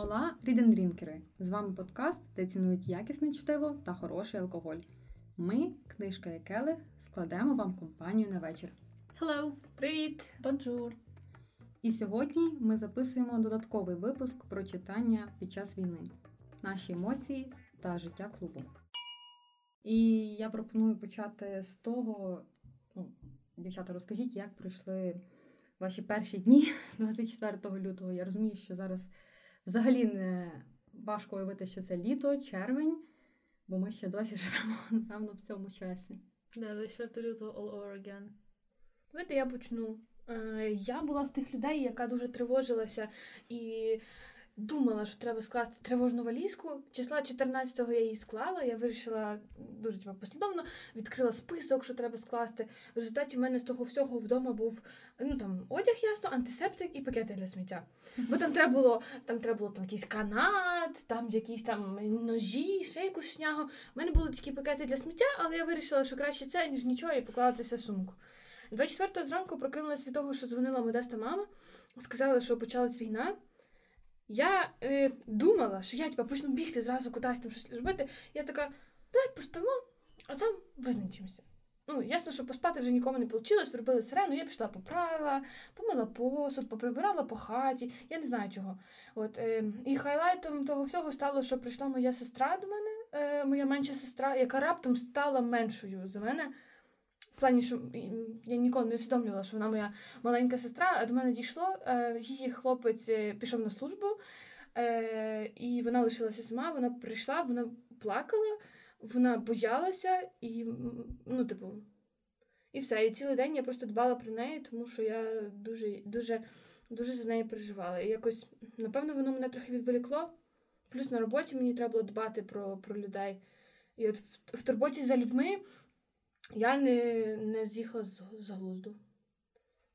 Ола рідендрінкери! З вами подкаст, де цінують якісне чтиво та хороший алкоголь. Ми, книжка і келих, складемо вам компанію на вечір. Hello! Привіт! Бонжур! І сьогодні ми записуємо додатковий випуск про читання під час війни, наші емоції та життя клубу. І я пропоную почати з того, ну, дівчата, розкажіть, як пройшли ваші перші дні з 24 лютого. Я розумію, що зараз взагалі не важко уявити, що це літо, червень, бо ми ще досі живемо, напевно, в цьому часі. Да, 24 лютого all over again. Давайте я почну. Е, Я була з тих людей, яка дуже тривожилася і думала, що треба скласти тривожну валізку. Числа 14-го я її склала. Я вирішила дуже типу, послідовно, відкрила список, що треба скласти. В результаті в мене з того всього вдома був ну там одяг, ясно, антисептик і пакети для сміття. Бо там треба було там треба було там якийсь канат, там якісь там ножі, ще якусь шнягу. У мене були такі пакети для сміття, але я вирішила, що краще це, ніж нічого, і поклала це все в сумку. 24-го зранку прокинулась від того, що дзвонила Модеста мама, сказала, що почалась війна. Я е, думала, що я типа, почну бігти зразу кудись там щось робити. Я така, давай поспимо, а там визначимося. Ну, ясно, що поспати вже нікому не вийшло, зробили сирену, я пішла поправила, помила посуд, поприбирала по хаті, я не знаю чого. От, е, І хайлайтом того всього стало, що прийшла моя сестра до мене, е, моя менша сестра, яка раптом стала меншою за мене. В плані, що я ніколи не усвідомлювала, що вона моя маленька сестра, а до мене дійшло. Е, її хлопець пішов на службу, е, і вона лишилася сама. Вона прийшла, вона плакала, вона боялася і, ну, типу, і все. І цілий день я просто дбала про неї, тому що я дуже дуже, дуже за неї переживала. І якось, напевно, воно мене трохи відволікло. Плюс на роботі мені треба було дбати про про людей. І от в, в турботі за людьми. Я не не з'їхала з, з глузду.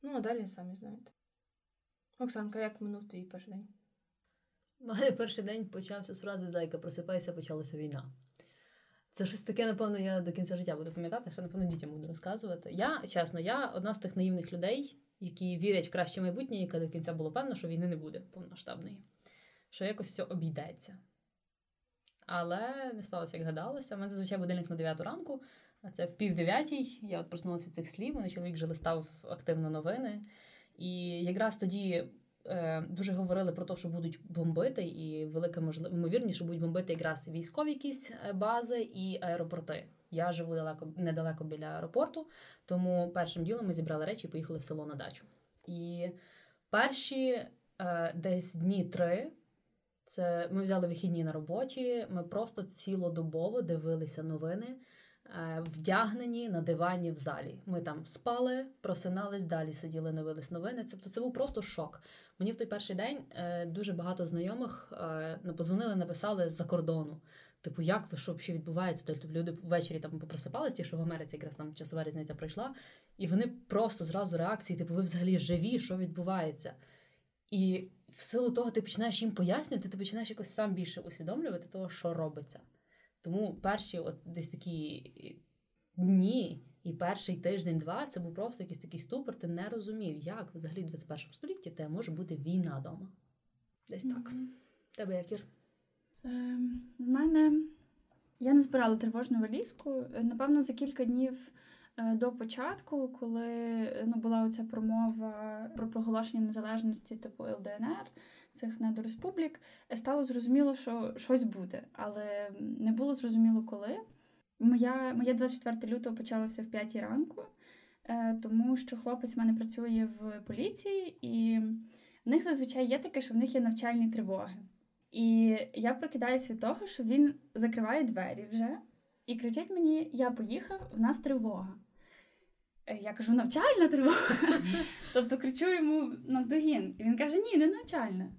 Ну, а далі самі знаєте. Оксанка, як минув твій перший день? Мене перший день почався з фрази Зайка, просипайся, почалася війна. Це щось таке, напевно, я до кінця життя буду пам'ятати, що, напевно, дітям буду розказувати. Я, чесно, я одна з тих наївних людей, які вірять в краще майбутнє, яка до кінця було певно, що війни не буде повноштабної, що якось все обійдеться. Але не сталося, як гадалося. У мене зазвичай будильник на 9 ранку, а це в пів дев'ятій. Я от проснулася від цих слів. Мене чоловік вже листав активно новини. І якраз тоді е, дуже говорили про те, що будуть бомбити, і велика можливість, ймовірність, що будуть бомбити якраз військові якісь е, бази і аеропорти. Я живу далеко недалеко біля аеропорту, тому першим ділом ми зібрали речі і поїхали в село на дачу. І перші е, десь дні три. Це ми взяли вихідні на роботі. Ми просто цілодобово дивилися новини. Е, вдягнені на дивані в залі. Ми там спали, просинались, далі сиділи, дивились новини. Це це був просто шок. Мені в той перший день е, дуже багато знайомих е, подзвонили, написали з-за кордону. Типу, як ви що взагалі відбувається? Тобто люди ввечері там попросипалися, ті, що в Америці якраз там часова різниця пройшла, і вони просто зразу реакції, типу, ви взагалі живі, що відбувається? І в силу того ти починаєш їм пояснювати, ти починаєш якось сам більше усвідомлювати того, що робиться. Тому перші от десь такі дні і перший тиждень-два це був просто якийсь такий ступор, ти не розумів, як взагалі в 21 столітті в тебе може бути війна вдома. Десь так. Mm-hmm. Тебе як Ір? Е, в мене я не збирала тривожну валізку. Напевно, за кілька днів е, до початку, коли ну, була оця промова про проголошення незалежності типу ЛДНР цих недореспублік, стало зрозуміло, що щось буде, але не було зрозуміло коли. Моя, Моє 24 лютого почалося в 5 ранку, е, тому що хлопець в мене працює в поліції, і в них зазвичай є таке, що в них є навчальні тривоги. І я прокидаюся від того, що він закриває двері вже і кричить мені: Я поїхав, в нас тривога. Е, я кажу, навчальна тривога. Тобто кричу йому наздогін. І він каже: Ні, не навчальна.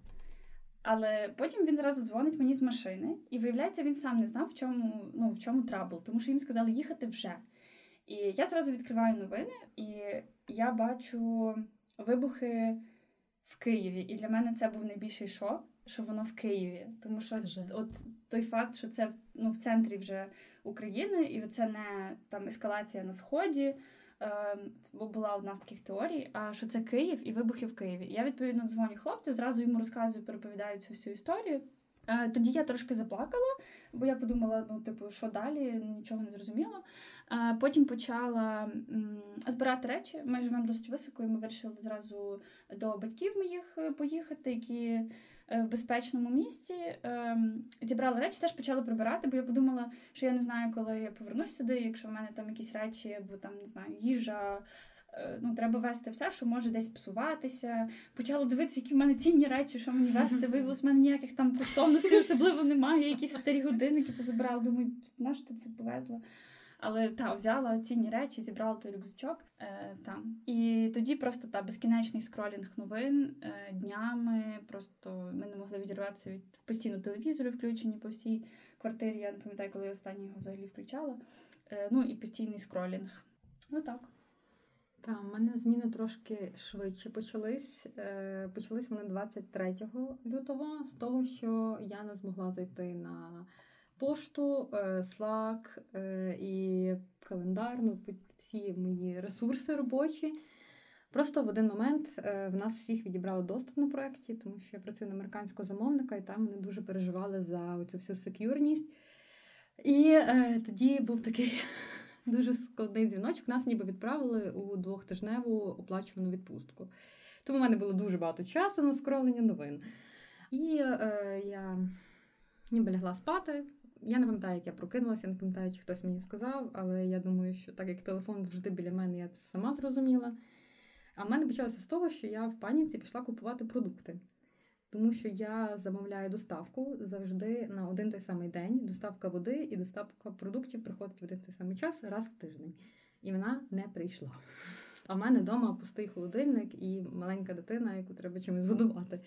Але потім він зразу дзвонить мені з машини, і виявляється, він сам не знав, в чому ну, в чому trouble, тому що їм сказали їхати вже. І я зразу відкриваю новини, і я бачу вибухи в Києві. І для мене це був найбільший шок, що воно в Києві. Тому що от той факт, що це ну, в центрі вже України, і це не там ескалація на сході, була одна з таких теорій, що це Київ і вибухи в Києві. Я відповідно дзвоню хлопцю, зразу йому розказую, переповідаю цю всю історію. Е, Тоді я трошки заплакала, бо я подумала, ну, типу, що далі, нічого не зрозуміло. Е, Потім почала збирати речі. Ми живемо досить високо, і ми вирішили зразу до батьків моїх е, поїхати, які в безпечному місці. Ем, Зібрали речі, теж почали прибирати, бо я подумала, що я не знаю, коли я повернусь сюди, якщо в мене там якісь речі, або там не знаю, їжа. е, Ну, треба вести все, що може десь псуватися. Почала дивитися, які в мене цінні речі, що мені вести. Виявилось, в мене ніяких там коштовностей особливо немає. Якісь старі годинники позабирала. Думаю, на що ти це повезла? Але та взяла цінні речі, зібрала той рюкзачок е, там. І тоді просто та безкінечний скролінг новин е, днями. Просто ми не могли відірватися від постійно телевізори включені по всій квартирі. Я не пам'ятаю, коли я останній його взагалі включала. Е, ну і постійний скролінг. Ну так. Та, в мене зміни трошки швидше почались. Е, почались вони 23 лютого з того, що я не змогла зайти на пошту, е, Slack е, і календар, ну, всі мої ресурси робочі. Просто в один момент е, в нас всіх відібрали доступ на проєкті, тому що я працюю на американського замовника, і там вони дуже переживали за цю всю секюрність. І е, тоді був такий дуже складний дзвіночок. Нас ніби відправили у двохтижневу оплачувану відпустку. Тому в мене було дуже багато часу на скролення новин. І е, я ніби лягла спати. Я не пам'ятаю, як я прокинулася, не пам'ятаю, чи хтось мені сказав, але я думаю, що так як телефон завжди біля мене, я це сама зрозуміла. А в мене почалося з того, що я в паніці пішла купувати продукти. Тому що я замовляю доставку завжди на один той самий день. Доставка води і доставка продуктів приходить в один той самий час раз в тиждень. І вона не прийшла. А в мене вдома пустий холодильник і маленька дитина, яку треба чимось годувати.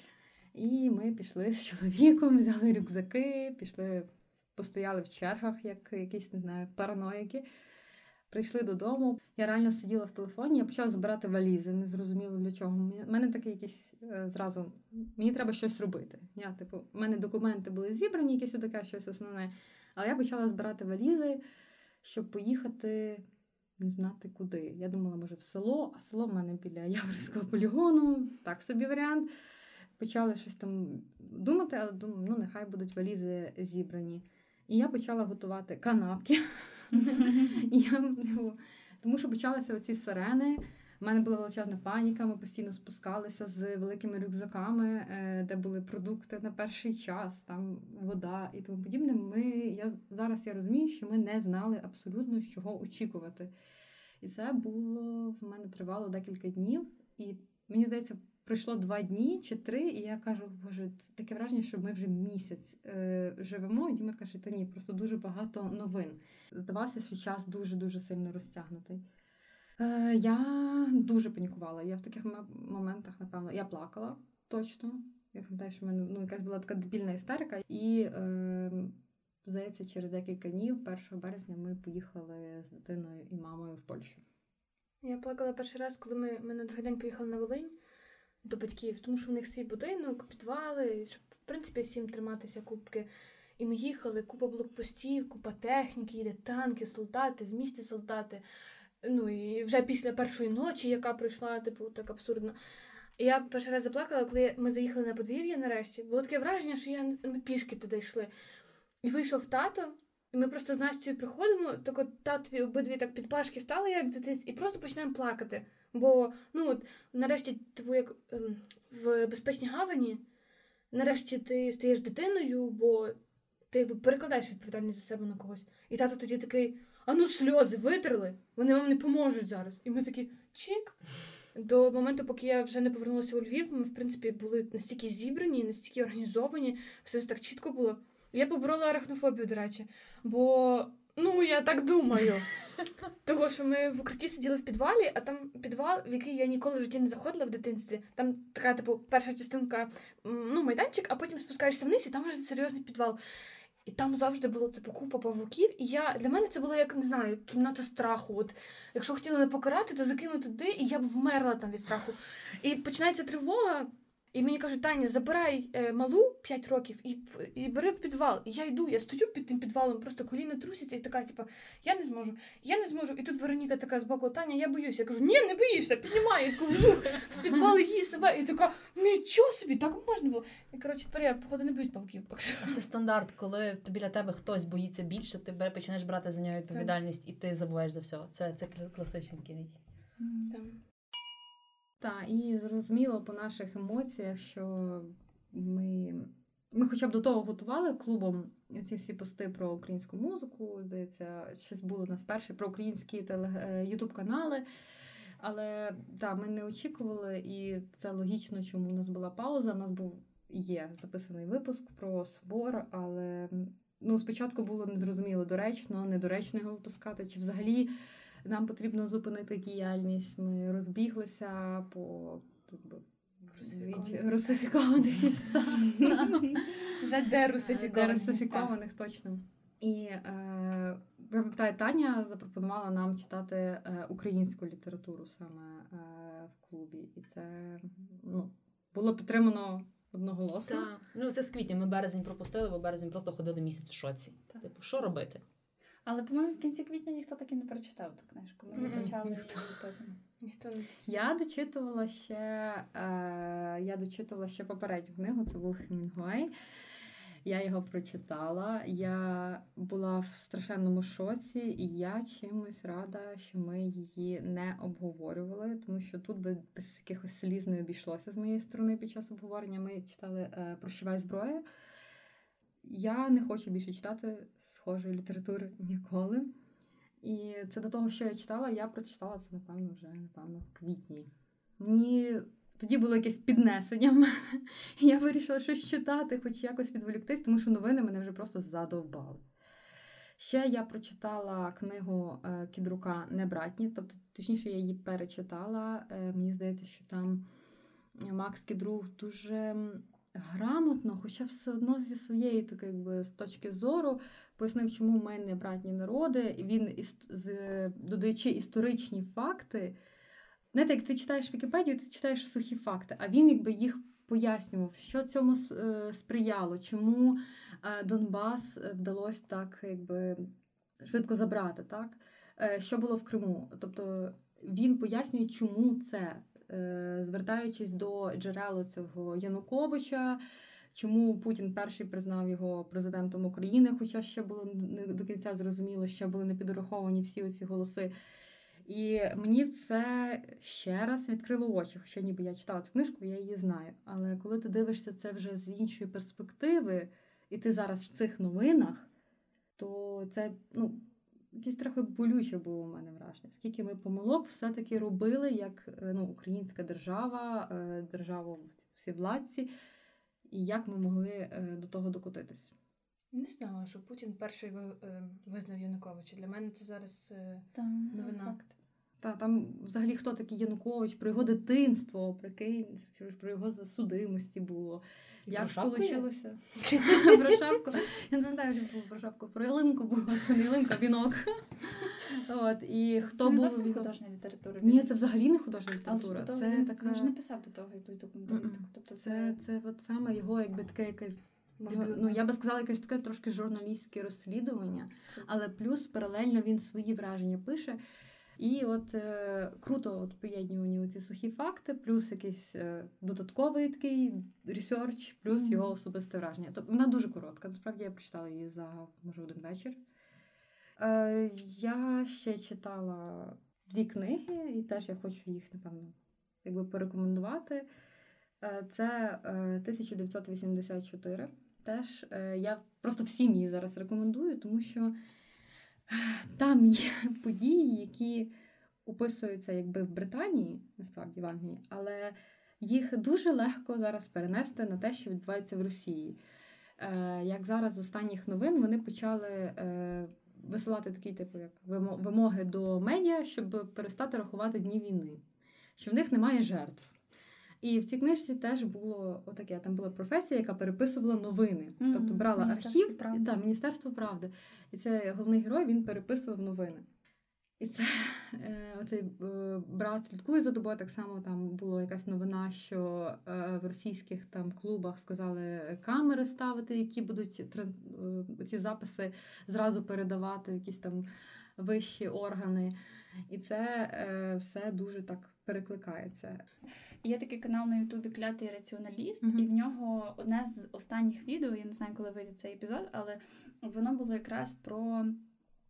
І ми пішли з чоловіком, взяли рюкзаки, пішли, постояли в чергах, як якісь, не знаю, параноїки. Прийшли додому. Я реально сиділа в телефоні, я почала збирати валізи, не зрозуміло для чого. У мене такий якийсь е, зразу мені треба щось робити. Я, типу, в мене документи були зібрані, якесь таке щось основне. Але я почала збирати валізи, щоб поїхати не знати куди. Я думала, може, в село, а село в мене біля Яворівського полігону, так собі варіант. Почали щось там думати, але думаю, ну нехай будуть валізи зібрані. І я почала готувати канапки. Я, ну, тому що почалися оці сирени. У мене була величезна паніка, ми постійно спускалися з великими рюкзаками, е, де були продукти на перший час, там вода і тому подібне. Ми, я, зараз я розумію, що ми не знали абсолютно, з чого очікувати. І це було в мене тривало декілька днів. І мені здається, пройшло два дні чи три, і я кажу, боже, таке враження, що ми вже місяць е, живемо. І Діма каже, та ні, просто дуже багато новин. Здавалося, що час дуже-дуже сильно розтягнутий. Е, я дуже панікувала. Я в таких моментах, напевно, я плакала точно. Я пам'ятаю, що в мене ну, якась була така дебільна істерика. І, е, здається, через декілька днів, 1 березня, ми поїхали з дитиною і мамою в Польщу. Я плакала перший раз, коли ми, ми на другий день поїхали на Волинь до батьків, тому що в них свій будинок, підвали, щоб в принципі всім триматися кубки. І ми їхали, купа блокпостів, купа техніки, йде танки, солдати, в місті солдати. Ну і вже після першої ночі, яка пройшла, типу, так абсурдно. І я перший раз заплакала, коли ми заїхали на подвір'я нарешті. Було таке враження, що я ми пішки туди йшли. І вийшов тато, і ми просто з Настю приходимо, так от татові обидві так під пашки стали, як дитинстві, і просто починаємо плакати. Бо, ну от, нарешті, типу, як ем, в безпечній гавані, нарешті ти стаєш дитиною, бо ти якби перекладаєш відповідальність за себе на когось. І тато тоді такий: а ну сльози витерли, вони вам не поможуть зараз. І ми такі чик. До моменту, поки я вже не повернулася у Львів, ми, в принципі, були настільки зібрані, настільки організовані, все так чітко було. Я поборола арахнофобію, до речі, бо ну я так думаю. Того, що ми в укритті сиділи в підвалі, а там підвал, в який я ніколи в житті не заходила в дитинстві. Там така, типу, перша частинка, ну, майданчик, а потім спускаєшся вниз, і там вже серйозний підвал. І там завжди було типу купа павуків, і я для мене це було як не знаю, кімната страху. От якщо хотіли не покарати, то закинути туди, і я б вмерла там від страху. І починається тривога. І мені кажуть, Таня, забирай е, малу 5 років і, і бери в підвал. І я йду, я стою під тим підвалом, просто коліна трусяться, і така, типу, я не зможу, я не зможу. І тут Вероніка така з боку, Таня, я боюся. Я кажу, ні, не боїшся, піднімаю. Я таку вжух в підвал її себе. І така, нічого собі, так можна було. І коротше, тепер я, походу, не боюсь павуків. Це стандарт, коли біля тебе хтось боїться більше, ти починаєш брати за нього відповідальність і ти забуваєш за все. Це, це кл- класичний кінь. Там. Та, і зрозуміло по наших емоціях, що ми, ми хоча б до того готували клубом ці всі пости про українську музику. Здається, щось було у нас перше про українські ютуб канали. Але та, ми не очікували, і це логічно, чому у нас була пауза. У нас був є записаний випуск про собор, але ну, спочатку було незрозуміло, доречно, недоречно його випускати, чи взагалі нам потрібно зупинити діяльність. Ми розбіглися по Русифікованих містах. Вже. Дерусифікованих, точно. І е, я пам'ятаю, Таня запропонувала нам читати е, українську літературу саме е, в клубі. І це ну, було підтримано одноголосно. Так. Ну, це з квітня. Ми березень пропустили, бо березень просто ходили місяць в шоці. Так. Типу, що робити? Але, по-моєму, в кінці квітня ніхто так і не прочитав ту книжку. Ми Мгм, почали ніхто. Ніхто не Я дочитувала ще, е, я дочитувала ще попередню книгу, це був Хемінгуей. Я його прочитала. Я була в страшенному шоці, і я чимось рада, що ми її не обговорювали, тому що тут би без якихось сліз не обійшлося з моєї сторони під час обговорення. Ми читали е, Прощавай зброю. Я не хочу більше читати схожої літератури ніколи. І це до того, що я читала, я прочитала це, напевно, вже напевно, в квітні. Мені тоді було якесь піднесення. Я вирішила щось читати, хоч якось відволіктись, тому що новини мене вже просто задовбали. Ще я прочитала книгу е, Кідрука Небратні, тобто, точніше, я її перечитала. Е, Мені здається, що там Макс Кідрук дуже грамотно, хоча все одно зі своєї такої, якби, з точки зору пояснив, чому ми не братні народи. І він, іс- з- додаючи історичні факти, знаєте, як ти читаєш Вікіпедію, ти читаєш сухі факти, а він якби їх пояснював, що цьому е, сприяло, чому е, Донбас е, вдалося так якби швидко забрати, так? Що було в Криму? Тобто він пояснює, чому це, звертаючись до джерел цього Януковича, чому Путін перший признав його президентом України, хоча ще було не до кінця зрозуміло, ще були не підраховані всі оці голоси. І мені це ще раз відкрило очі, хоча ніби я читала цю книжку, я її знаю. Але коли ти дивишся це вже з іншої перспективи, і ти зараз в цих новинах, то це ну, якесь трохи болюче було у мене враження. Скільки ми помилок все-таки робили як е, ну, українська держава, е, держава всі владці, і як ми могли е, до того докотитись. Не знала, що Путін перший е, визнав Януковича. Для мене це зараз е, Новина. факт. Та там взагалі хто такий Янукович, про його дитинство, прикинь, про його засудимості було. Як про вийшло? Про шапку. Я не пам'ятаю, що було про шапку. Про ялинку було, це не ялинка, вінок. От, і хто Це не був зовсім художня література. Ні, це взагалі не художня література. Це така... він ж не писав до того якусь документалістику. Тобто Це, це, це от саме його, якби таке якесь. Ну, я би сказала, якесь таке трошки журналістське розслідування, але плюс паралельно він свої враження пише. І от е, круто от поєднувані ці сухі факти, плюс якийсь е, додатковий такий ресерч, плюс Мгм. його особисте враження. Тобто вона дуже коротка. Насправді я прочитала її за може один вечір. Е, я ще читала дві книги, і теж я хочу їх, напевно, якби порекомендувати. Е, Це е, 1984. Теж е, я просто всім її зараз рекомендую, тому що е, там є події, які описуються якби в Британії, насправді в Англії, але їх дуже легко зараз перенести на те, що відбувається в Росії. Е, Як зараз з останніх новин вони почали е, висилати такі, типу, як вимоги до медіа, щоб перестати рахувати дні війни, що в них немає жертв. І в цій книжці теж було отаке. Там була професія, яка переписувала новини. Мгм. Тобто брала Міністерство архів, правди. та, Міністерство правди. І це головний герой, він переписував новини. І це е, оцей е, брат слідкує за тобою. Так само там була якась новина, що е, в російських там клубах сказали камери ставити, які будуть ці записи зразу передавати в якісь там вищі органи. І це е, все дуже так перекликається. Є такий канал на Ютубі Клятий раціоналіст, Мгм. і в нього одне з останніх відео, я не знаю, коли вийде цей епізод, але воно було якраз про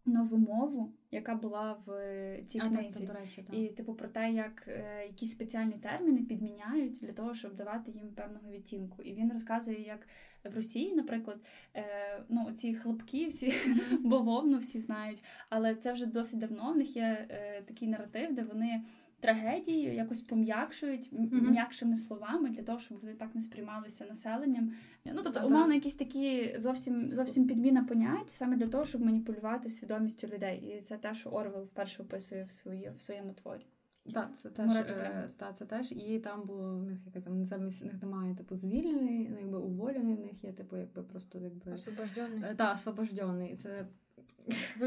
нову мову, яка була в е, цій А, книзі. так, до речі, так. І, типу, про те, як е, якісь спеціальні терміни підміняють для того, щоб давати їм певного відтінку. І він розказує, як в Росії, наприклад, е, ну ці хлопки, всі бавовну всі знають, але це вже досить давно. В них є е, такий наратив, де вони. Трагедії якось пом'якшують Мгм. м'якшими словами для того, щоб вони так не сприймалися населенням. Ну тобто, Да-да. умовно, якісь такі зовсім зовсім підміна понять саме для того, щоб маніпулювати свідомістю людей. І це те, що Орвел вперше описує в свої, в своєму творі. Так, це теж, е, та, це теж. І там було в них яка там замість в них немає типу звільнений, ну якби уволений, в них є типу, якби просто якби Освобождений. е, та освобождений. Це,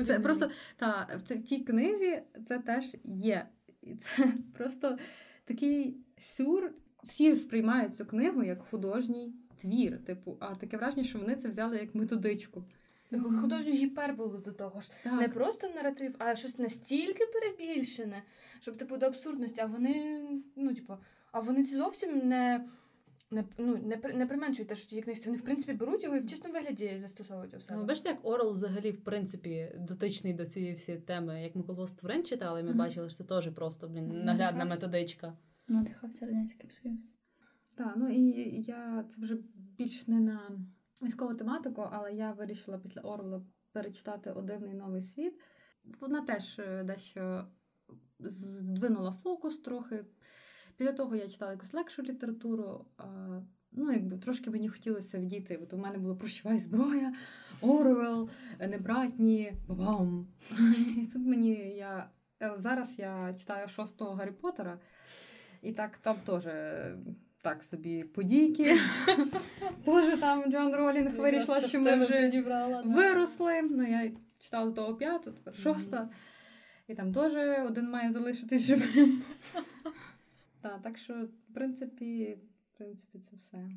це просто та в цій- в тій книзі це теж є. І це просто такий сюр. Всі сприймають цю книгу як художній твір. Типу, а таке враження, що вони це взяли як методичку. Художню гіперболу до того ж. Так. Не просто наратив, а щось настільки перебільшене, щоб типу до абсурдності, а вони, ну, типу, а вони зовсім не. Не, ну, не, при- не применшують те, що ті книжці. Вони, в принципі, беруть його і в чистому вигляді застосовують у Ну, бачите, як Орел взагалі, в принципі, дотичний до цієї всієї теми. Як ми колгосп тварин читали, ми Мгм. бачили, що це теж просто блін, наглядна Надихався. методичка. Надихався радянським союзом. Так, ну і я це вже більш не на військову тематику, але я вирішила після Орвела перечитати «О дивний новий світ. Вона теж е, дещо здвинула фокус трохи. Після того я читала якусь легшу літературу. Ну, якби трошки мені хотілося відійти. От у мене було прощова зброя, Орвел, небратні, бам. І тут мені я. е, Зараз я читаю шостого Гаррі Поттера, і так там теж е, так собі подійки. Теж там Джон Ролінг вирішила, що ми вже виросли. Ну, я читала того п'яту, тепер шоста. І там теж один має залишитись живим. Так, так що, в принципі, в принципі, це все.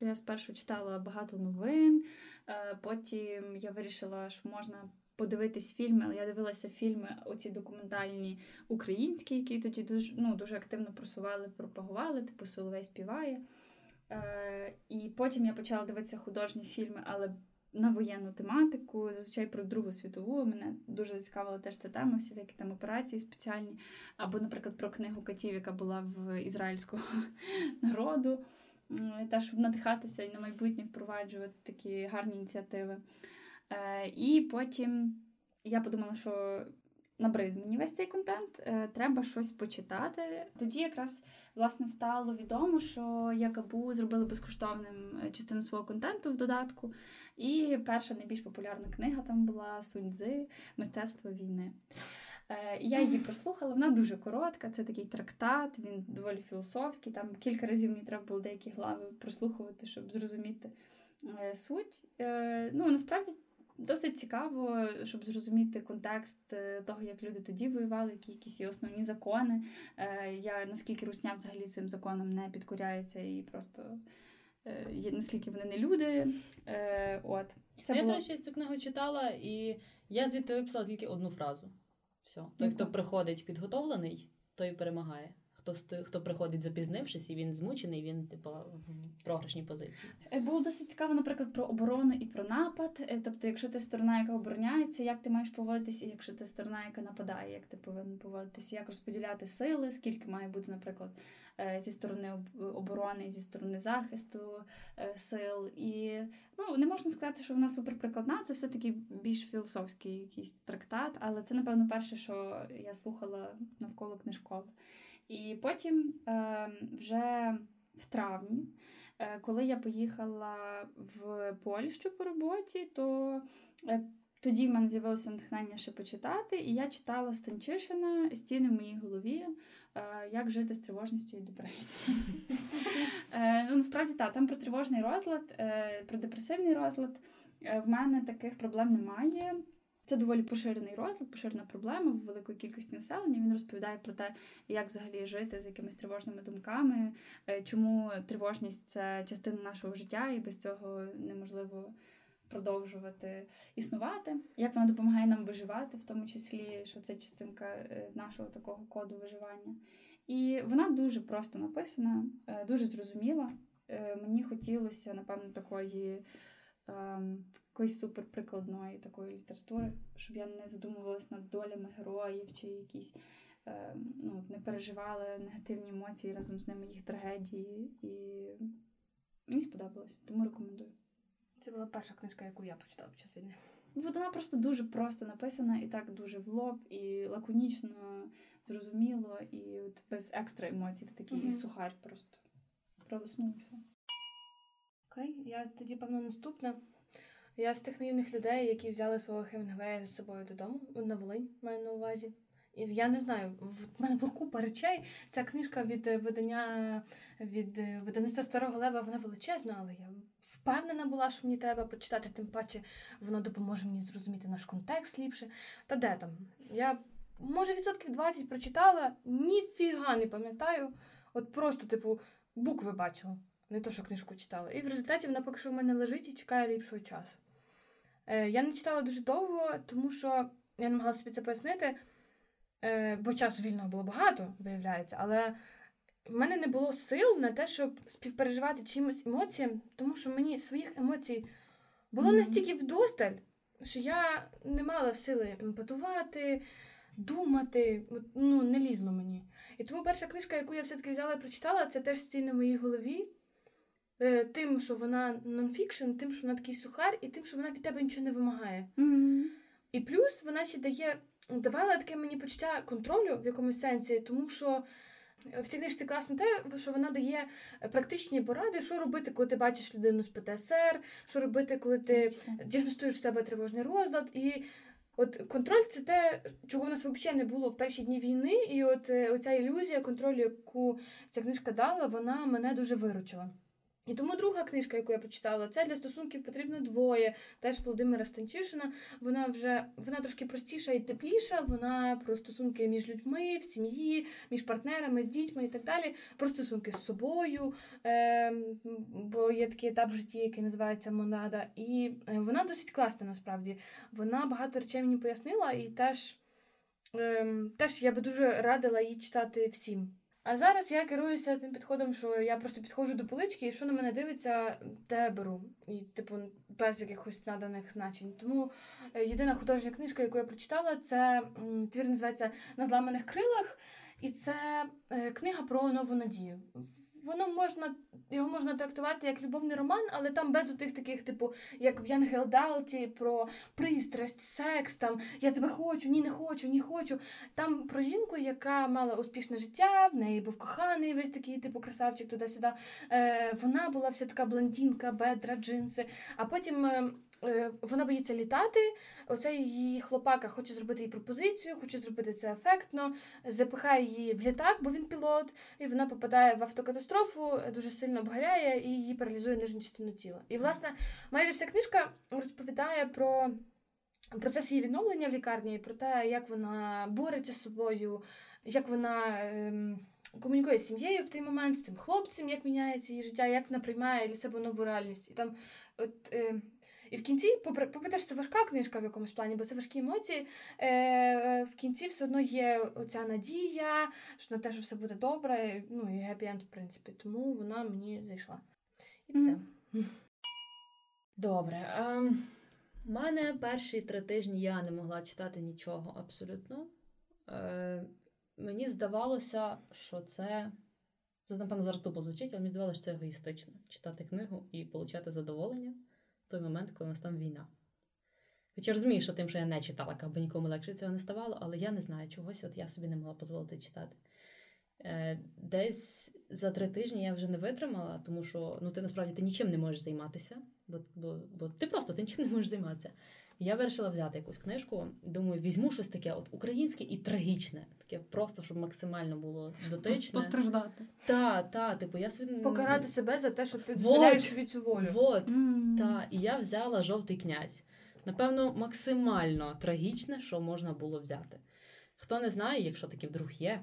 Я спершу читала багато новин, е, потім я вирішила, що можна подивитись фільми, але я дивилася фільми, оці документальні українські, які тоді дуже, ну, дуже активно просували, пропагували, типу Соловей співає. Е, І потім я почала дивитися художні фільми, але на воєнну тематику, зазвичай про Другу світову. Мене дуже цікавила теж ця тема, такі там операції спеціальні. Або, наприклад, про книгу катів, яка була в ізраїльського народу. Та, щоб надихатися і на майбутнє впроваджувати такі гарні ініціативи. Е, І потім я подумала, що набрид мені весь цей контент, е, треба щось почитати. Тоді якраз власне стало відомо, що Якабу зробили безкоштовним е, частину свого контенту в додатку. І перша найбільш популярна книга там була Сунь Цзи Мистецтво війни. Е, Я її прослухала, вона дуже коротка, це такий трактат, він доволі філософський. Там кілька разів мені треба було деякі глави прослухувати, щоб зрозуміти суть. Ну, насправді досить цікаво, щоб зрозуміти контекст е, того, як люди тоді воювали, які якісь є основні закони. Е, Я наскільки русня взагалі цим законам не підкоряється і просто. е, є- Наскільки вони не люди. От. Це я, було... до речі, цю книгу читала, і я звідти виписала тільки одну фразу. Все. Той, хто приходить підготовлений, той перемагає. Хто, хто приходить запізнившись, і він змучений, він, типу, в програшній позиції. Е, Було досить цікаво, наприклад, про оборону і про напад. Е, Тобто, якщо ти сторона, яка обороняється, як ти маєш поводитися, і якщо ти сторона, яка нападає, як ти повинен поводитися, як розподіляти сили, скільки має бути, наприклад, е, зі сторони оборони, зі сторони захисту сил. І ну не можна сказати, що вона суперприкладна, це все таки більш філософський якийсь трактат, але це, напевно, перше, що я слухала навколо книжково. І потім е, вже в травні. Е, Коли я поїхала в Польщу по роботі, то е, тоді в мене з'явилося натхнення ще почитати, і я читала Станчишина Стіни в моїй голові, е, як жити з тривожністю і депресією. Е, Ну, насправді так, там про тривожний розлад, е, про депресивний розлад. В мене таких проблем немає. Це доволі поширений розлад, поширена проблема в великої кількості населення. Він розповідає про те, як взагалі жити з якимись тривожними думками, е, чому тривожність це частина нашого життя, і без цього неможливо продовжувати існувати. Як вона допомагає нам виживати, в тому числі, що це частинка е, нашого такого коду виживання. І вона дуже просто написана, е, дуже зрозуміла. Мені хотілося, напевно, такої ем, якоїсь суперприкладної такої літератури, щоб я не задумувалась над долями героїв чи якісь ем, ну, не переживала негативні емоції разом з ними їх трагедії. І мені сподобалось, тому рекомендую. Це була перша книжка, яку я почитала під час війни. Вона просто дуже просто написана і так дуже в лоб, і лаконічно, зрозуміло, і от без екстра емоцій. Ти такий Мгм. сухарь просто. Пролиснув і все. Окей, я тоді, певно, наступна. Я з тих наївних людей, які взяли свого Хемінгвея з собою додому на Волинь, маю на увазі. І я не знаю, в мене була купа речей. Ця книжка від е, видання від е, видавництва Старого Лева, вона величезна, але я впевнена була, що мені треба прочитати, тим паче воно допоможе мені зрозуміти наш контекст ліпше. Та де там? Я, може, відсотків 20 прочитала, ніфіга не пам'ятаю. От просто, типу, букви бачила, не то, що книжку читала. І в результаті вона поки що в мене лежить і чекає ліпшого часу. Е, я не читала дуже довго, тому що я не могла собі це пояснити, е, бо часу вільного було багато, виявляється, але в мене не було сил на те, щоб співпереживати чимось емоціям, тому що мені своїх емоцій було настільки вдосталь, що я не мала сили емпатувати, думати, ну, не лізло мені. І тому перша книжка, яку я все-таки взяла і прочитала, це теж стій на моїй голові. Е, Тим, що вона нонфікшн, тим, що вона такий сухар, і тим, що вона від тебе нічого не вимагає. І плюс вона ще дає, давала таке мені почуття контролю в якомусь сенсі, тому що в цій книжці класно те, що вона дає практичні поради, що робити, коли ти бачиш людину з ПТСР, що робити, коли ти діагностуєш в себе тривожний розлад. І от контроль це те, чого в нас взагалі не було в перші дні війни. І от е, оця ілюзія контролю, яку ця книжка дала, вона мене дуже виручила. І тому друга книжка, яку я прочитала, це для стосунків потрібно двоє. Теж Володимира Станчишина. Вона вже вона трошки простіша і тепліша. Вона про стосунки між людьми, в сім'ї, між партнерами, з дітьми і так далі. Про стосунки з собою. Е, бо є такий етап в житті, який називається Монада. І е, вона досить класна насправді. Вона багато речей мені пояснила, і теж, е, теж я би дуже радила її читати всім. А зараз я керуюся тим підходом, що я просто підходжу до полички, і що на мене дивиться, те беру. І, типу, без якихось наданих значень. Тому е, єдина художня книжка, яку я прочитала, це твір називається На зламаних крилах, і це е, книга про нову надію. Воно можна, його можна трактувати як любовний роман, але там без отих таких, типу, як в Янгел Далті, про пристрасть, секс, там я тебе хочу, ні, не хочу, ні хочу. Там про жінку, яка мала успішне життя, в неї був коханий, весь такий, типу, красавчик туди-сюди. Е, вона була вся така блондинка, бедра, джинси. А потім е, вона боїться літати. Оцей її хлопака хоче зробити їй пропозицію, хоче зробити це ефектно, запихає її в літак, бо він пілот, і вона попадає в автокатастрофу, дуже сильно обгоряє і її паралізує нижню частину тіла. І, власне, майже вся книжка розповідає про. Процес її відновлення в лікарні, про те, як вона бореться з собою, як вона ем, комунікує з сім'єю в той момент, з цим хлопцем, як міняється її життя, як вона приймає для себе нову реальність. І там, от, е, і в кінці, попри, попри те, що це важка книжка в якомусь плані, бо це важкі емоції, е, в кінці все одно є оця надія, що на те, що все буде добре, ну і гепі-енд, в принципі. Тому вона мені зайшла. І все. Добре. Ем, у мене перші три тижні я не могла читати нічого абсолютно. Е, мені здавалося, що це. Це, напевно, зараз тупо звучить, але мені здавалося, що це егоїстично читати книгу і отримати задоволення той момент, коли нас там війна. Хоча розумію, що тим, що я не читала, аби нікому легше цього не ставало, але я не знаю чогось, от я собі не могла дозволити читати. Е, Десь за три тижні я вже не витримала, тому що ну, ти насправді ти нічим не можеш займатися, бо, бо, бо ти просто ти нічим не можеш займатися. Я вирішила взяти якусь книжку. Думаю, візьму щось таке от українське і трагічне, таке просто, щоб максимально було дотичне. Постраждати. Та, та, типу, я собі Покарати себе за те, що ти дозволяєш собі цю волю. Вот. М. Та, і я взяла жовтий князь. Напевно, максимально трагічне, що можна було взяти. Хто не знає, якщо таки вдруг є,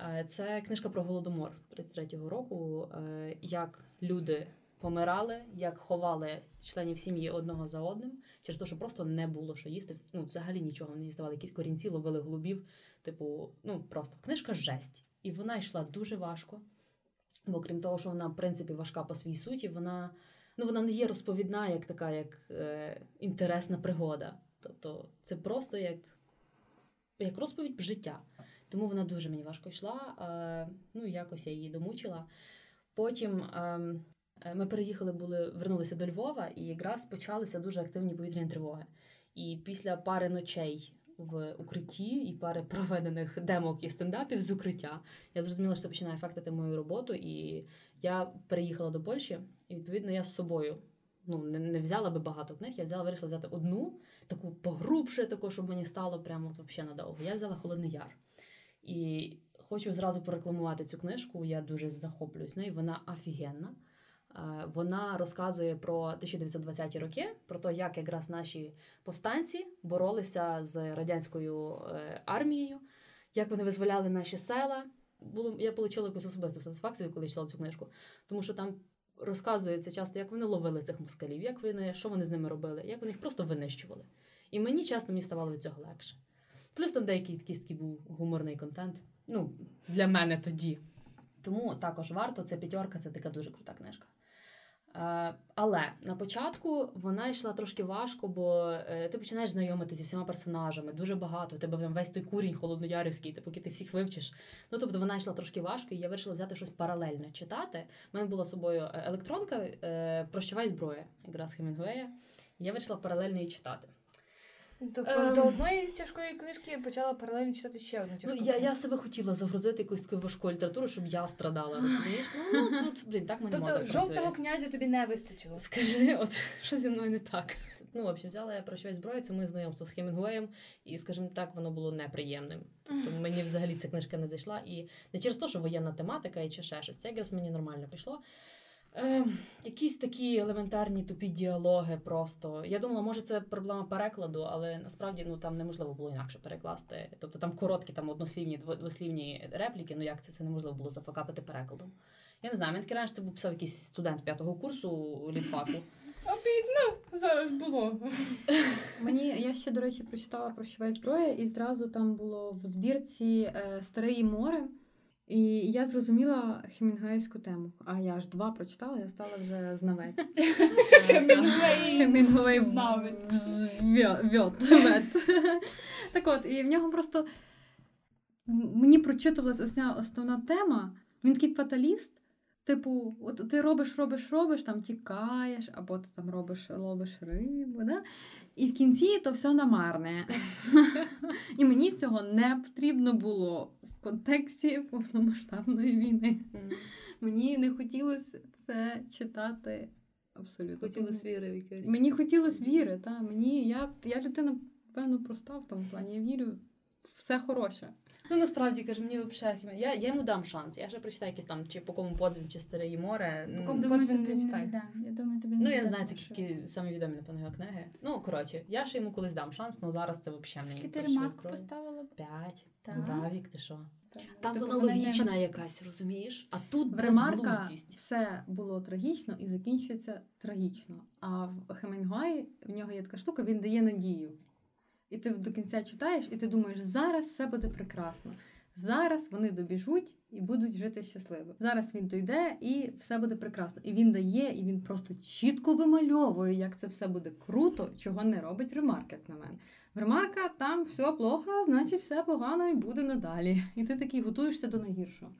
е, це книжка про голодомор 33-го року, е, як люди помирали, як ховали членів сім'ї одного за одним, через те, що просто не було що їсти. Ну, взагалі нічого не діставали, якісь корінці, ловили голубів. Типу, ну просто книжка жесть. І вона йшла дуже важко. Бо крім того, що вона, в принципі, важка по своїй суті, вона, ну, вона не є розповідна, як така, як е, інтересна пригода. Тобто, це просто як, як розповідь життя. Тому вона дуже мені важко йшла. Е, ну, якось я її домучила. Потім е, ми переїхали, були, вернулися до Львова, і якраз почалися дуже активні повітряні тривоги. І після пари ночей в укритті і пари проведених демок і стендапів з укриття, я зрозуміла, що це починає ефектити мою роботу. І я переїхала до Польщі, і відповідно я з собою ну, не, не взяла би багато книг, я взяла, вирішила взяти одну, таку погрубше, таку, щоб мені стало прямо взагалі надовго. Я взяла Холодний Яр. І хочу зразу порекламувати цю книжку. Я дуже захоплююсь нею. Вона офігенна. Е, Вона розказує про 1920-ті роки, про те, як якраз наші повстанці боролися з радянською е, армією, як вони визволяли наші села. Було я отримала якусь особисту сатисфакцію, коли читала цю книжку, тому що там розказується часто, як вони ловили цих москалів, як вони, що вони з ними робили, як вони їх просто винищували. І мені чесно мені ставало від цього легше. Плюс там деякий такий був гуморний контент. Ну, для мене тоді. Тому також варто, це п'ятерка, це така дуже крута книжка. Е, але на початку вона йшла трошки важко, бо е, ти починаєш знайомитися зі всіма персонажами, дуже багато. У тебе там весь той курінь холодноярівський, ти поки ти всіх вивчиш. Ну тобто вона йшла трошки важко, і я вирішила взяти щось паралельно читати. У мене була з собою е, електронка Прощавай зброя, якраз Хемінгуея. Я вирішила паралельно її читати. Тобто Ем. до одної тяжкої книжки я почала паралельно читати ще одну Ну, я, я себе хотіла загрузити якусь таку важку літературу, щоб я страдала. Розумієш? Ну, ну тут, блін, так мене Тобто мозок жовтого працює. князя тобі не вистачило. Скажи, от що зі мною не так. Ну, в общем, взяла я про щось зброю, це моє знайомство з Хемінгуеєм, і, скажімо так, воно було неприємним. Тобто мені взагалі ця книжка не зайшла. І не через те, що воєнна тематика і чи ще щось. Це якраз мені нормально пішло. Ем, якісь такі елементарні тупі діалоги просто. Я думала, може, це проблема перекладу, але насправді ну там неможливо було інакше перекласти. Тобто там короткі, там однослівні, двослівні репліки. Ну як це? Це неможливо було зафакапити перекладом. Я не знаю, мені таке раніше це був писав якийсь студент п'ятого курсу літфаку. Обідно зараз було. Мені я ще, до речі, прочитала про щове зброя, і зразу там було в збірці е, Старе і море. І я зрозуміла хемінгуейську тему. А я аж два прочитала, я стала вже знавець. Хемінгуей Хемінгуей знавець. Так от, і в нього просто мені прочитувалась основна тема. Він такий фаталіст. Типу, от ти робиш, робиш, робиш, там тікаєш, або ти там робиш, ловиш рибу, да? і в кінці то все намарне. І мені цього не потрібно було в контексті повномасштабної війни. Мені не хотілося це читати абсолютно. Хотілося віри в якесь. Мені хотілося віри, та мені я, я людина, певно, проста в тому плані. Я вірю в все хороше. Ну насправді каже, мені взагалі я, я йому дам шанс. Я ще прочитаю якісь там чи по кому подзвін, чи старе і море. Ну, кому Думаю, Подзвін тобі не не задам. Я думаю, тобі не Ну, я не знаю, це що- такі самі відомі, напевно, його книги. Ну, коротше, я ще йому колись дам шанс, але зараз це взагалі мені Скільки ти ремарк поставила б? П'ять. Так. Ну, ти що? Там Тобто вона логічна якась, розумієш? А тут В ремарка все було трагічно і закінчується трагічно. А в Хемінгуаї в нього є така штука, він дає надію. І ти до кінця читаєш, і ти думаєш, зараз все буде прекрасно. Зараз вони добіжуть і будуть жити щасливо. Зараз він дойде і все буде прекрасно. І він дає, і він просто чітко вимальовує, як це все буде круто, чого не робить ремарк, як на мене. В ремарка там все плохо, значить все погано і буде надалі. І ти такий готуєшся до найгіршого.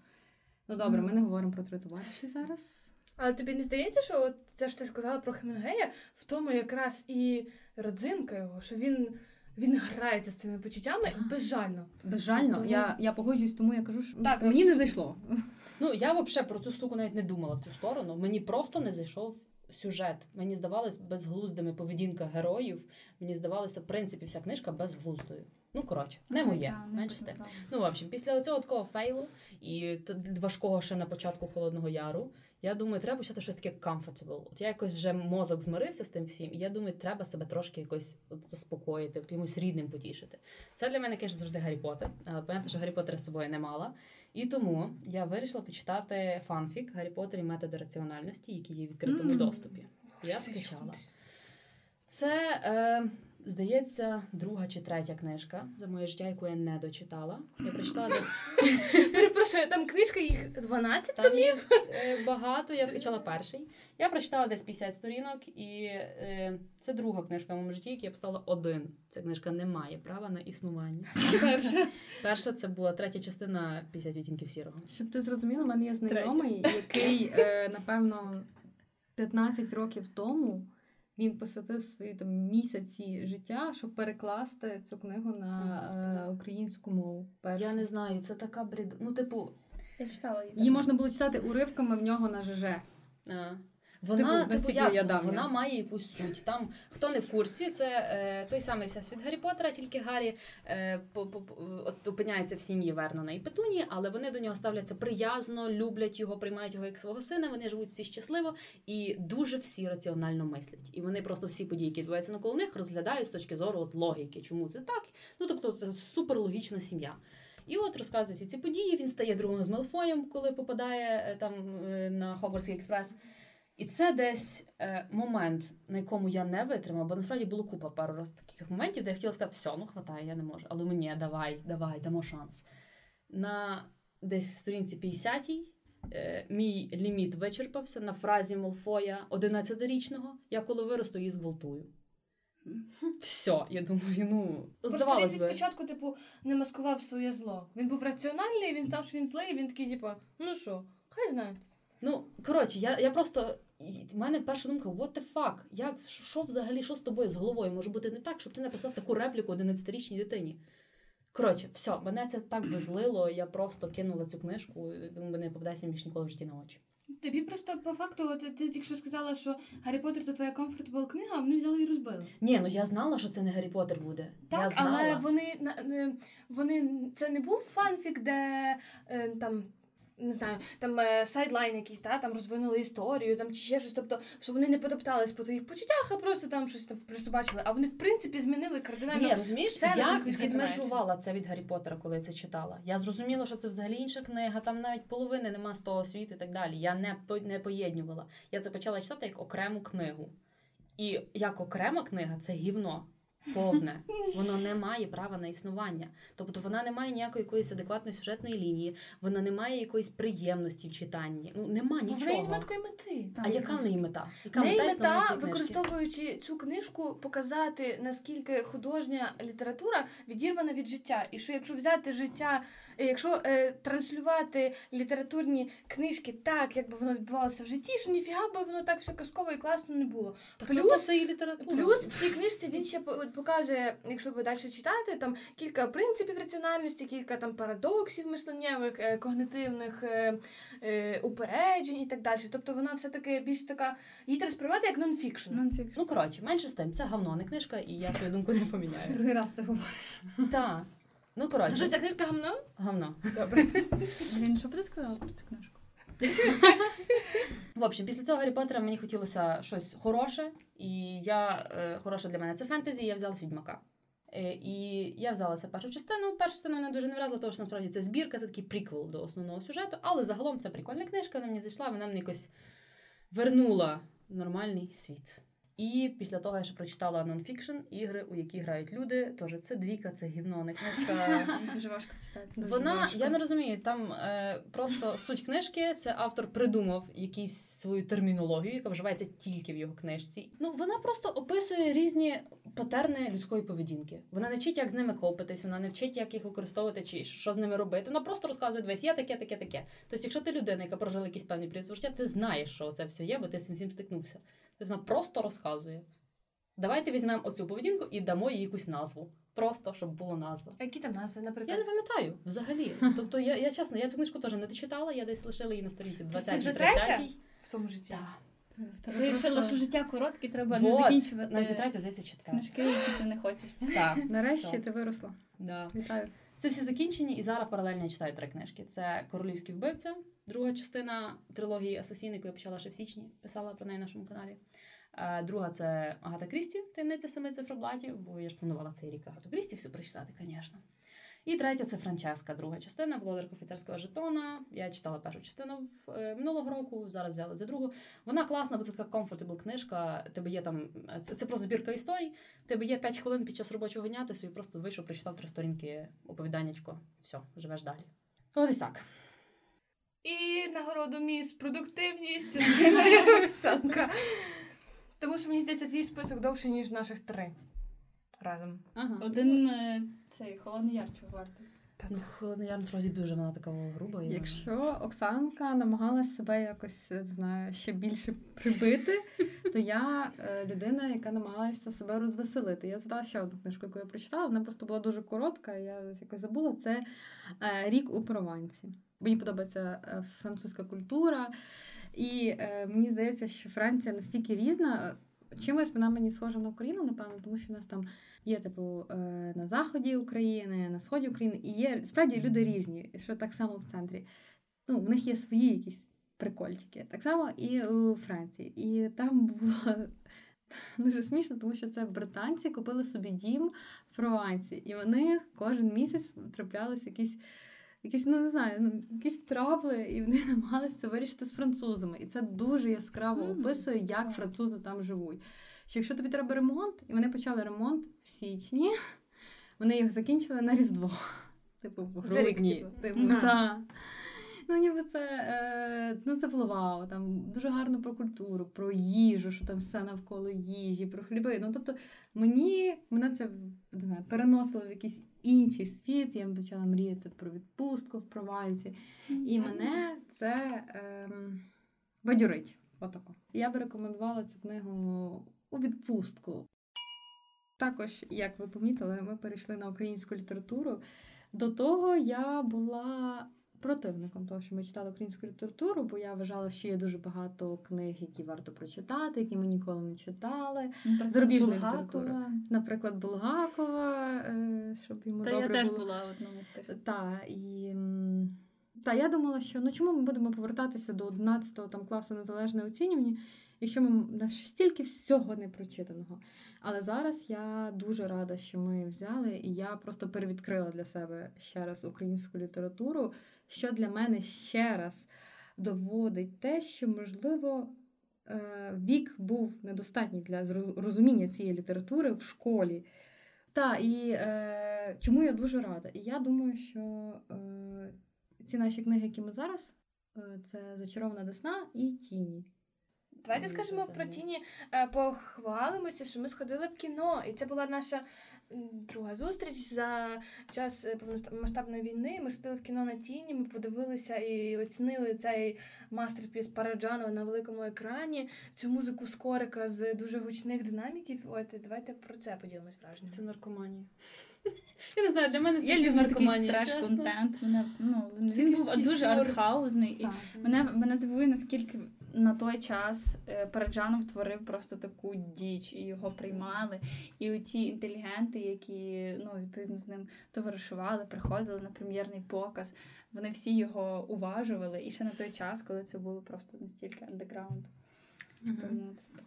Ну добре, ми не говоримо про три товариші зараз. Але тобі не здається, що от це ж ти сказала про Хемінгея, в тому якраз і родзинка його, що він, він грається з цими почуттями Так. безжально. Безжально, Тому- я, я погоджуюсь, тому я кажу, що Так, мені не зайшло. Ну, я взагалі про цю штуку навіть не думала в цю сторону. Мені просто не зайшов сюжет. Мені здавалось безглуздими поведінка героїв. Мені здавалося, в принципі, вся книжка безглуздою. Ну, коротше, не моє. та, менше з тим. Ну, в общем, після цього такого фейлу і важкого ще на початку холодного яру, Я думаю, треба почати щось таке comfortable. От я якось вже мозок змирився з тим всім, і я думаю, треба себе трошки якось от заспокоїти, якимось рідним потішити. Це для мене, звісно, завжди Гаррі Поттер. Але пам'ятаю, що Гаррі Поттера з собою не мала. І тому я вирішила почитати фанфік Гаррі Поттер і методи раціональності, які є в відкритому Мгм. доступі. Я скачала. Це, е, здається, друга чи третя книжка за моє життя, яку я не дочитала. Я прочитала десь Перепрошую, там книжка їх 12 там їх е, багато. Я скачала перший. Я прочитала десь 50 сторінок, і е, це друга книжка в моєму житті, яку я поставила один. Ця книжка не має права на існування. Перша, перша це була третя частина 50 відтінків сірого. Щоб ти зрозуміла, в мене є знайомий, який, е, напевно, 15 років тому він посвятив свої там місяці життя, щоб перекласти цю книгу на е, українську мову. Першу. Я не знаю, це така бред. Ну, типу, Я читала її. Її можна було читати уривками в нього на ЖЖ. А. Вона, Типу, настільки як? я давня. вона має якусь суть. Там, хто не в курсі, це е, той самий всесвіт Гаррі Поттера, тільки Гаррі е, по, по, от, опиняється в сім'ї Вернона і Петуні, але вони до нього ставляться приязно, люблять його, приймають його як свого сина. Вони живуть всі щасливо і дуже всі раціонально мислять. І вони просто всі події, які відбуваються навколо них, розглядають з точки зору от, логіки, чому це так. Ну тобто, це суперлогічна сім'я. І от розказує всі ці події. Він стає другом з Мелфоєм, коли попадає е, там е, на Хогвартський експрес. І це десь е, момент, на якому я не витримала, бо насправді було купа пару раз таких моментів, де я хотіла сказати, все, ну хватає, я не можу. Але мені давай, давай, дамо шанс. На десь сторінці 50 е, мій ліміт вичерпався на фразі Молфоя 11-річного, я коли виросту її зґвалтую. Все, я думаю, ну, Просто здавалось він би. від початку, типу, не маскував своє зло. Він був раціональний, він знав, що він злий, і він такий, типу, ну що, хай знає. Ну, коротше, я, я просто. І В мене перша думка, what the fuck? Як, що взагалі, що з тобою з головою може бути не так, щоб ти написав таку репліку 11-річній дитині? Коротше, все, мене це так бісило, я просто кинула цю книжку, думаю, мене попадайся більш ніколи в житті на очі. Тобі просто по факту, от ти тільки що сказала, що Гаррі Поттер це твоя comfortable книга, а вони взяли і розбили. Ні, ну я знала, що це не Гаррі Поттер буде. я знала. але вони вони це не був фанфік, де е, там. Не знаю, там е, sideline якийсь, та, там розвинули історію, там чи ще щось. Тобто, що вони не потоптались по твоїх почуттях, а просто там щось там присобачили. А вони, в принципі, змінили кардинально. Ні, розумієш, все, я відмежувала це від Гаррі Поттера, коли це читала. Я зрозуміла, що це взагалі інша книга, там навіть половини нема з того світу і так далі. Я не, по- не поєднювала. Я це почала читати як окрему книгу. І як окрема книга це гівно. Повне, воно не має права на існування. Тобто вона не має ніякої якоїсь адекватної сюжетної лінії, вона не має якоїсь приємності в читанні. Ну нема нічого. Вона немає такої мети. А яка в неї мета? Яка неї мета мета, використовуючи цю книжку, показати наскільки художня література відірвана від життя. І що якщо взяти життя, якщо е, транслювати літературні книжки так, як би воно відбувалося в житті, що ніфіга би воно так все казково і класно не було. Так, Плюс- ну, то це і література. Плюс в цій книжці він ще по- показує, якщо ви далі читати, там кілька принципів раціональності, кілька там парадоксів мисленнєвих, е, когнитивних е, е, упереджень і так далі. Тобто вона все-таки більш така, її треба сприймати як нонфікшн. Нонфікшн. Ну, коротше, менше з тим, це говно, не книжка, і я свою думку не поміняю. Другий раз це говориш. Так. Ну, Що коротше, ця книжка гамно? говно. Блін, що б ти сказала про цю книжку? В общем, після цього Гаррі Поттера мені хотілося щось хороше, і я е, хороше для мене це фентезі, і я взяла відьмака. Е, і я взялася першу частину. Перша частина мене дуже не вразила, тому що насправді це збірка, це такий приквел до основного сюжету. Але загалом це прикольна книжка, вона мені зайшла, вона мені якось вернула в нормальний світ. І після того я ще прочитала нонфікшн ігри, у які грають люди. Тож це двійка, це гівно, не книжка. Дуже важко читати. Вона, важко. я не розумію, там е, просто суть книжки, це автор придумав якусь свою термінологію, яка вживається тільки в його книжці. Ну, вона просто описує різні патерни людської поведінки. Вона не вчить, як з ними копитись, вона не вчить, як їх використовувати чи що з ними робити. Вона просто розказує дивись, є таке, таке, таке. Тобто, якщо ти людина, яка прожила якийсь певний період життя, ти знаєш, що це все є, бо ти з цим всім стикнувся. Тобто вона просто розказує. Давайте візьмемо оцю поведінку і дамо їй якусь назву. Просто щоб була назва. А які там назви, наприклад? Я не пам'ятаю взагалі. Тобто, я, я чесно, я цю книжку теж не дочитала, я десь лишила її на сторінці це 20 вже 30 третя? В цьому житті. Так. Вирішила, що життя коротке, треба не закінчувати навіть не третя, здається, четверта. книжки, які ти не хочеш. Так, Нарешті ти виросла. Да. Вітаю. Це всі закінчені, і зараз паралельно я читаю три книжки: це Королівський вбивця, Друга частина трилогії Асасін, яку я почала ще в січні, писала про неї на нашому каналі. Е, Друга це Агата Крісті, таємниця семи цифроблатів, бо я ж планувала цей рік Агату Крісті все прочитати, звісно. І третя це Франческа, друга частина, володарка офіцерського жетона. Я читала першу частину в, е, минулого року, зараз взяла за другу. Вона класна, бо це така comfortable книжка. Тебе є там це, це просто збірка історій. Тебе є 5 хвилин під час робочого дня, ти собі просто вийшов, прочитав три сторінки оповіданнячко. Все, живеш далі. Ось так. І нагороду міс продуктивність Овсянка. Тому що мені здається, твій список довший, ніж наших три разом. Ага. Один е, цей холодний яр чого вартий. Ну, холодний яр насправді дуже вона така груба. Якщо Оксанка намагалась себе якось не знаю, ще більше прибити, то я е, людина, яка намагалася себе розвеселити. Я задала ще одну книжку, яку я прочитала. Вона просто була дуже коротка. Я якось забула. Це е, Рік у Провансі. Мені подобається е, французька культура, і е, мені здається, що Франція настільки різна. Чимось вона мені схожа на Україну, напевно, тому що у нас там є типу е, на заході України, на сході України, і є справді люди різні, що так само в центрі. Ну, в них є свої якісь прикольчики. Так само і у Франції. І там було дуже смішно, тому що це британці купили собі дім в Провансі, і них кожен місяць траплялися якісь. Якісь, ну не знаю, ну якісь трабли, і вони намагалися це вирішити з французами. І це дуже яскраво описує, як французи там живуть. Що якщо тобі треба ремонт, і вони почали ремонт в січні, вони його закінчили на Різдво. Типу, в грудні. типу. Типу, Мгм. Ну, ніби це, е, ну, це було вау. Там дуже гарно про культуру, про їжу, що там все навколо їжі, про хліби. Ну, тобто, мені мене це не знаю, переносило в якийсь інший світ. Я почала мріяти про відпустку в Провансі. І мене це ем, бадюрить. Отако. Я би рекомендувала цю книгу у відпустку. Також, як ви помітили, ми перейшли на українську літературу. До того я була противником того, що ми читали українську літературу, бо я вважала, що є дуже багато книг, які варто прочитати, які ми ніколи не читали. Наприклад, Зарубіжна література. Наприклад, Булгакова, е, щоб йому Та добре я теж було. була в одному з тих. Та, і та, я думала, що ну чому ми будемо повертатися до 11 там, класу незалежне оцінювання, якщо ми в нас стільки всього не прочитаного. Але зараз я дуже рада, що ми взяли, і я просто перевідкрила для себе ще раз українську літературу, що для мене ще раз доводить те, що можливо. е, Вік був недостатній для розуміння цієї літератури в школі. Та, і е, чому я дуже рада. І я думаю, що е, ці наші книги, які ми зараз, е, це Зачарована Десна і Тіні. Давайте скажемо про тіні, е, похвалимося, що ми сходили в кіно, і це була наша друга зустріч за час е, повномасштабної війни. Ми сходили в кіно на тіні, ми подивилися і оцінили цей мастерпіс Параджанова на великому екрані, цю музику скорика з дуже гучних динаміків. От давайте про це поділимось враженнями. Це наркоманія. Я не знаю, для мене це Я наркоманія. треш-контент. Мене, ну, він був дуже артхаузний. І мене, мене дивує, наскільки на той час е, Параджанов творив просто таку діч, і його приймали. І оті інтелігенти, які ну, відповідно з ним товаришували, приходили на прем'єрний показ, вони всі його уважували. І ще на той час, коли це було просто настільки андеграунд. Тому це так.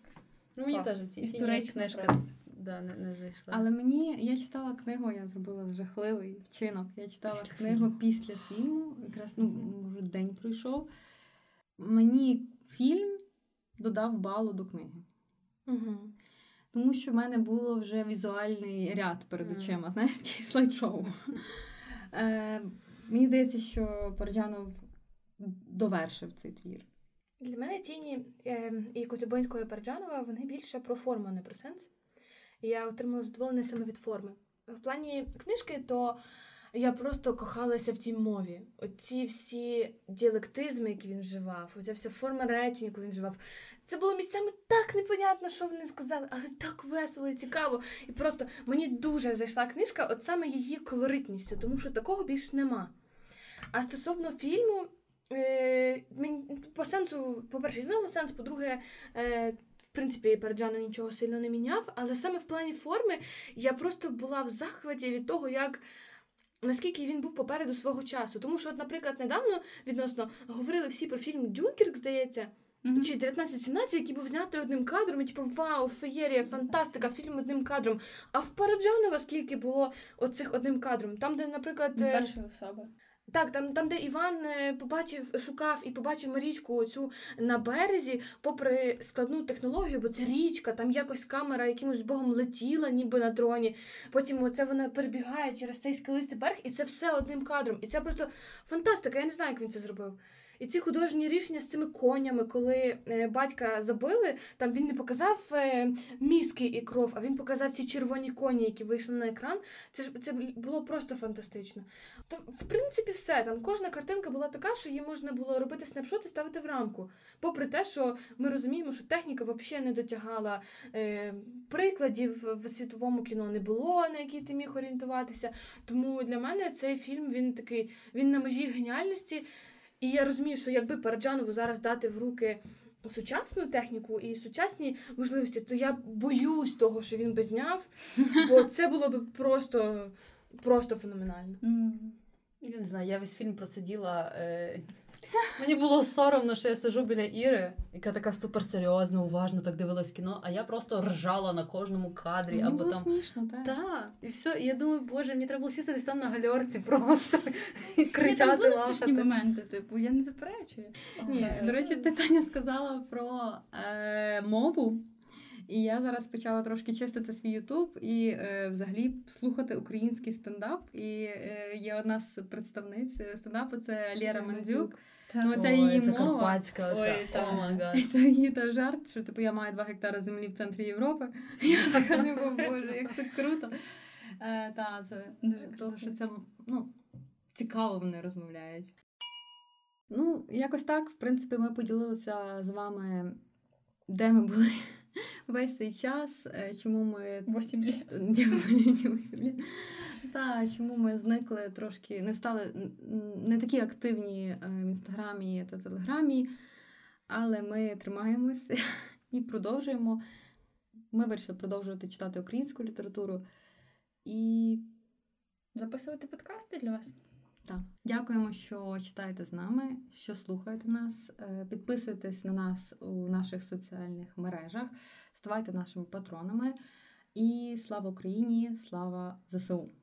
Ну, мені теж ці Історично книжка просто. да, не, не зайшла. Але мені я читала книгу, я зробила жахливий вчинок. Я читала Після книгу фільму. після фільму. Якраз ну, може, день пройшов. Мені фільм додав балу до книги. Угу. Тому що в мене було вже візуальний ряд перед очима, знаєш, такий слайд-шоу. Е, мені здається, що Парджанов довершив цей твір. Для мене тіні е, і Коцюбинського і Парджанова вони більше про форму, а не про сенс. Я отримала задоволення саме від форми. В плані книжки, то я просто кохалася в тій мові. Оці всі діалектизми, які він вживав, оця вся форма речень, яку він вживав. Це було місцями так непонятно, що вони сказали, але так весело і цікаво. І просто мені дуже зайшла книжка, от саме її колоритністю, тому що такого більш нема. А стосовно фільму, е, по сенсу, по-перше, знала сенс, по-друге, е, в принципі, Параджана нічого сильно не міняв, але саме в плані форми я просто була в захваті від того, як наскільки він був попереду свого часу. Тому що, от, наприклад, недавно відносно говорили всі про фільм Дюнкерк, здається, Мгм. чи 1917, який був знятий одним кадром, і типу, вау, феєрія, фантастика, фільм одним кадром. А в Параджанова скільки було оцих одним кадром? Там, де, наприклад, е, Першої особи. Так, там, там, де Іван е, побачив, шукав і побачив Марічку оцю на березі, попри складну технологію, бо це річка, там якось камера якимось богом летіла, ніби на дроні. Потім оце вона перебігає через цей скелистий берег, і це все одним кадром. І це просто фантастика. Я не знаю, як він це зробив. І ці художні рішення з цими конями, коли е, батька забили, там він не показав е, мізки і кров, а він показав ці червоні коні, які вийшли на екран. Це ж це було просто фантастично. То, в принципі, все. Там кожна картинка була така, що її можна було робити снапшот ставити в рамку. Попри те, що ми розуміємо, що техніка взагалі не дотягала. Е, прикладів в світовому кіно не було, на які ти міг орієнтуватися. Тому для мене цей фільм він такий, він на межі геніальності. І я розумію, що якби Параджанову зараз дати в руки сучасну техніку і сучасні можливості, то я боюсь того, що він би зняв, бо це було б просто, просто феноменально. Я не знаю, я весь фільм просиділа. Е... Мені було соромно, що я сижу біля Іри, яка така суперсерйозна, уважно так дивилась кіно, а я просто ржала на кожному кадрі Мені або було там. смішно, так. Так, і все. І я думаю, боже, мені треба було сісти десь там на гальорці просто і Ні, там кричати, були смішні моменти, типу, я не заперечую. Ні, до речі, ти Таня сказала про е, мову. І я зараз почала трошки чистити свій Ютуб і е, взагалі слухати український стендап. І е, є одна з представниць стендапу, це Лєра Мандзюк. та- Ну, це Ой, її це карпатська, оця. Ой, та. Це її та жарт, що типу я маю 2 гектари землі в центрі Європи. Я така не боже, як це круто. Е, та, це Дуже того, що це ну, цікаво вони розмовляють. Ну, якось так, в принципі, ми поділилися з вами, де ми були весь цей час, е, чому ми Восім літ. та, чому ми зникли трошки, не стали не такі активні е, в інстаграмі та телеграмі, але ми тримаємось і продовжуємо. Ми вирішили продовжувати читати українську літературу. І Записувати подкасти для вас. Так, дякуємо, що читаєте з нами, що слухаєте нас. Е, Підписуйтесь на нас у наших соціальних мережах, ставайте нашими патронами. І слава Україні! Слава ЗСУ!